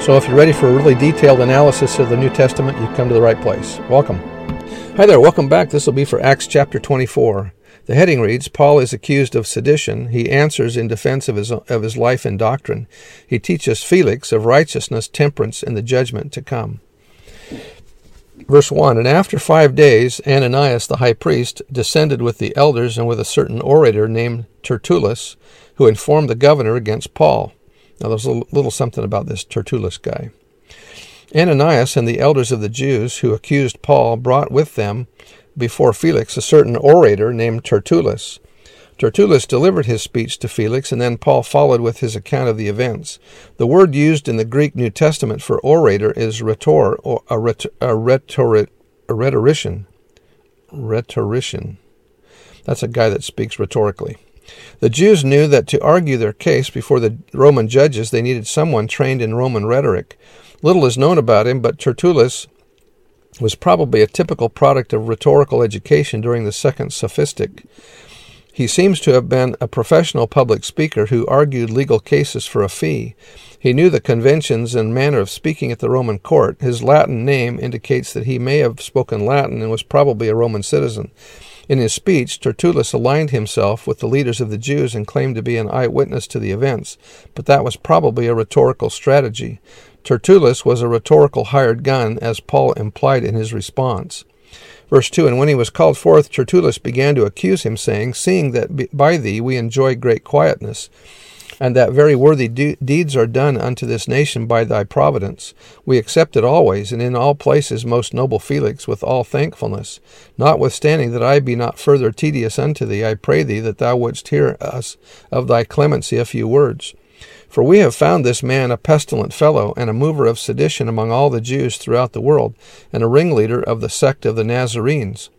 So if you're ready for a really detailed analysis of the New Testament, you've come to the right place. Welcome. Hi there, welcome back. This will be for Acts chapter 24. The heading reads Paul is accused of sedition. He answers in defense of his, of his life and doctrine. He teaches Felix of righteousness, temperance, and the judgment to come. Verse 1 And after five days, Ananias the high priest descended with the elders and with a certain orator named Tertullus, who informed the governor against Paul. Now, there's a little something about this Tertullus guy. Ananias and the elders of the Jews who accused Paul brought with them before Felix a certain orator named Tertullus. Tertullus delivered his speech to Felix, and then Paul followed with his account of the events. The word used in the Greek New Testament for orator is rhetor, or a, a, a rhetorician. Rhetorician. That's a guy that speaks rhetorically. The Jews knew that to argue their case before the Roman judges, they needed someone trained in Roman rhetoric. Little is known about him, but Tertullus was probably a typical product of rhetorical education during the Second Sophistic. He seems to have been a professional public speaker who argued legal cases for a fee. He knew the conventions and manner of speaking at the Roman court. His Latin name indicates that he may have spoken Latin and was probably a Roman citizen. In his speech, Tertullus aligned himself with the leaders of the Jews and claimed to be an eyewitness to the events, but that was probably a rhetorical strategy. Tertullus was a rhetorical hired gun, as Paul implied in his response. Verse 2 And when he was called forth, Tertullus began to accuse him, saying, Seeing that by thee we enjoy great quietness, and that very worthy de- deeds are done unto this nation by thy providence. We accept it always, and in all places, most noble Felix, with all thankfulness. Notwithstanding that I be not further tedious unto thee, I pray thee that thou wouldst hear us of thy clemency a few words. For we have found this man a pestilent fellow, and a mover of sedition among all the Jews throughout the world, and a ringleader of the sect of the Nazarenes.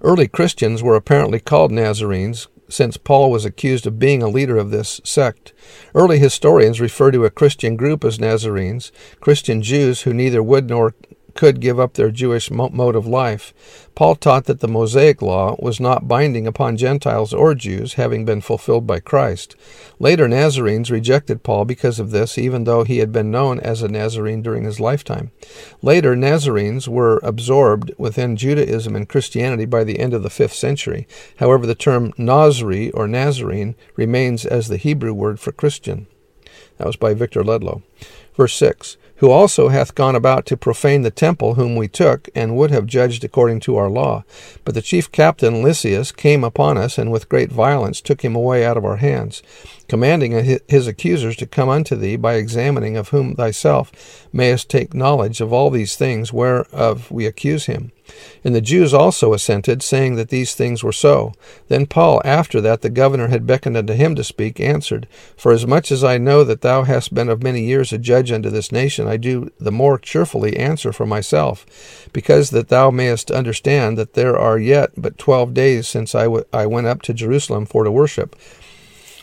Early Christians were apparently called Nazarenes, since Paul was accused of being a leader of this sect. Early historians refer to a Christian group as Nazarenes, Christian Jews who neither would nor could give up their Jewish mode of life. Paul taught that the Mosaic law was not binding upon Gentiles or Jews, having been fulfilled by Christ. Later Nazarenes rejected Paul because of this, even though he had been known as a Nazarene during his lifetime. Later Nazarenes were absorbed within Judaism and Christianity by the end of the 5th century. However, the term Nazri or Nazarene remains as the Hebrew word for Christian. That was by Victor Ludlow. Verse 6 who also hath gone about to profane the temple whom we took, and would have judged according to our law. But the chief captain Lysias came upon us, and with great violence took him away out of our hands commanding his accusers to come unto thee by examining of whom thyself mayest take knowledge of all these things whereof we accuse him. And the Jews also assented, saying that these things were so. Then Paul, after that the governor had beckoned unto him to speak, answered, For as much as I know that thou hast been of many years a judge unto this nation, I do the more cheerfully answer for myself, because that thou mayest understand that there are yet but twelve days since I, w- I went up to Jerusalem for to worship.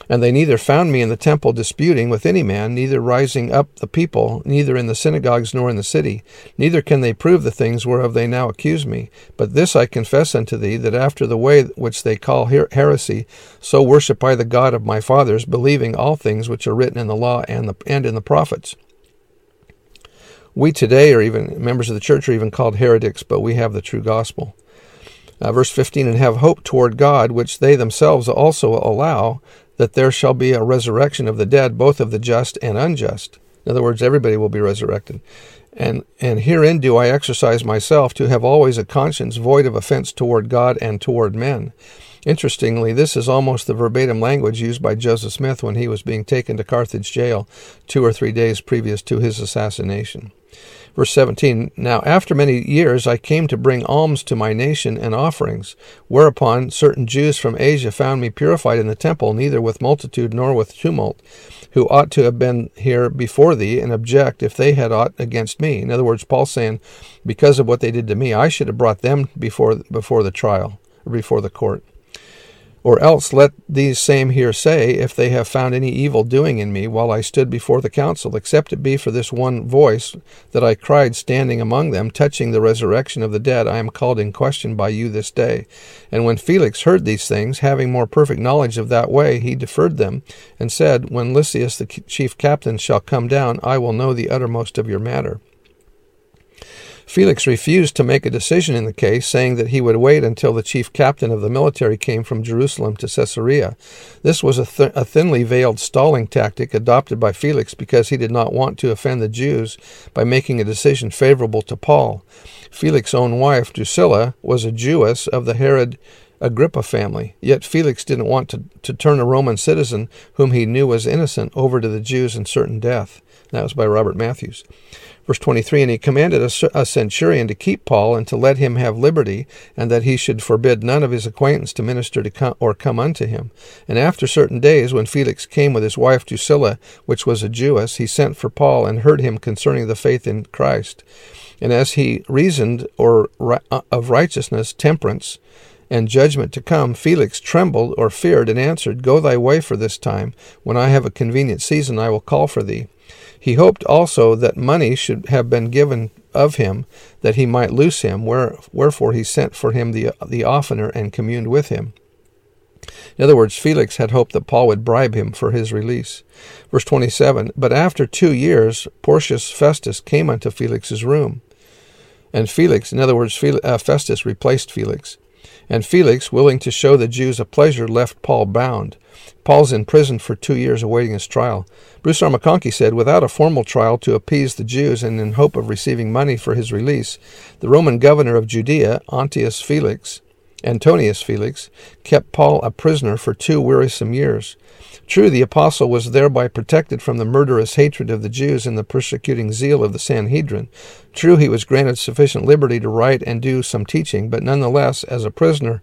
And they neither found me in the temple disputing with any man, neither rising up the people, neither in the synagogues nor in the city. Neither can they prove the things whereof they now accuse me. But this I confess unto thee, that after the way which they call her- heresy, so worship I the God of my fathers, believing all things which are written in the law and, the, and in the prophets. We today are even members of the church are even called heretics, but we have the true gospel. Uh, verse 15, and have hope toward God, which they themselves also allow, that there shall be a resurrection of the dead, both of the just and unjust. In other words, everybody will be resurrected. And, and herein do I exercise myself to have always a conscience void of offense toward God and toward men. Interestingly, this is almost the verbatim language used by Joseph Smith when he was being taken to Carthage jail two or three days previous to his assassination. Verse 17 Now after many years I came to bring alms to my nation and offerings, whereupon certain Jews from Asia found me purified in the temple, neither with multitude nor with tumult who ought to have been here before thee and object if they had aught against me. In other words, Paul's saying, because of what they did to me, I should have brought them before before the trial or before the court. Or else let these same here say, if they have found any evil doing in me while I stood before the council, except it be for this one voice that I cried standing among them, touching the resurrection of the dead, I am called in question by you this day. And when Felix heard these things, having more perfect knowledge of that way, he deferred them, and said, When Lysias the chief captain shall come down, I will know the uttermost of your matter. Felix refused to make a decision in the case, saying that he would wait until the chief captain of the military came from Jerusalem to Caesarea. This was a, th- a, thinly veiled stalling tactic adopted by Felix because he did not want to offend the Jews by making a decision favorable to Paul. Felix's own wife, Drusilla, was a Jewess of the Herod Agrippa family. Yet Felix didn't want to, to turn a Roman citizen whom he knew was innocent over to the Jews in certain death. That was by Robert Matthews. Verse 23 And he commanded a, a, centurion to keep Paul and to let him have liberty, and that he should forbid none of his acquaintance to minister to come, or come unto him. And after certain days, when Felix came with his wife Drusilla, which was a Jewess, he sent for Paul and heard him concerning the faith in Christ. And as he reasoned or uh, of righteousness, temperance, and judgment to come, Felix trembled or feared and answered, Go thy way for this time. When I have a convenient season, I will call for thee. He hoped also that money should have been given of him, that he might loose him, wherefore he sent for him the, the oftener and communed with him. In other words, Felix had hoped that Paul would bribe him for his release. Verse 27 But after two years, Porcius Festus came unto Felix's room. And Felix, in other words, uh, Festus replaced Felix. And Felix, willing to show the Jews a pleasure, left Paul bound. Paul's in prison for two years awaiting his trial. Bruce R. McConkie said, Without a formal trial to appease the Jews and in hope of receiving money for his release, the Roman governor of Judea, Antonius Felix, Antonius Felix, kept Paul a prisoner for two wearisome years. True, the apostle was thereby protected from the murderous hatred of the Jews and the persecuting zeal of the Sanhedrin. True, he was granted sufficient liberty to write and do some teaching, but nonetheless, as a prisoner,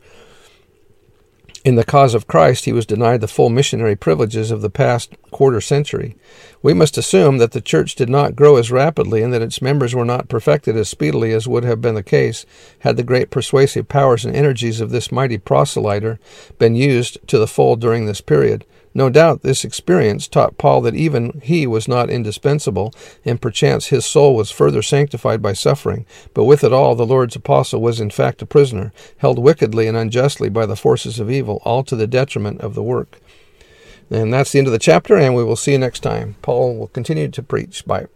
in the cause of Christ, he was denied the full missionary privileges of the past quarter century. We must assume that the church did not grow as rapidly and that its members were not perfected as speedily as would have been the case had the great persuasive powers and energies of this mighty proselyter been used to the full during this period. No doubt this experience taught Paul that even he was not indispensable, and perchance his soul was further sanctified by suffering. But with it all, the Lord's apostle was in fact a prisoner, held wickedly and unjustly by the forces of evil, all to the detriment of the work. And that's the end of the chapter, and we will see you next time. Paul will continue to preach. Bye.